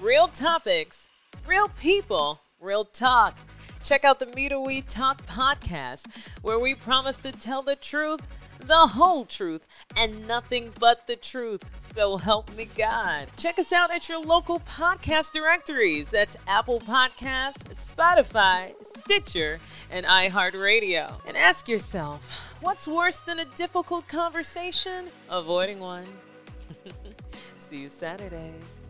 Real topics, real people, real talk. Check out the Meter We Talk podcast, where we promise to tell the truth, the whole truth, and nothing but the truth. So help me God. Check us out at your local podcast directories. That's Apple Podcasts, Spotify, Stitcher, and iHeartRadio. And ask yourself, what's worse than a difficult conversation? Avoiding one. See you Saturdays.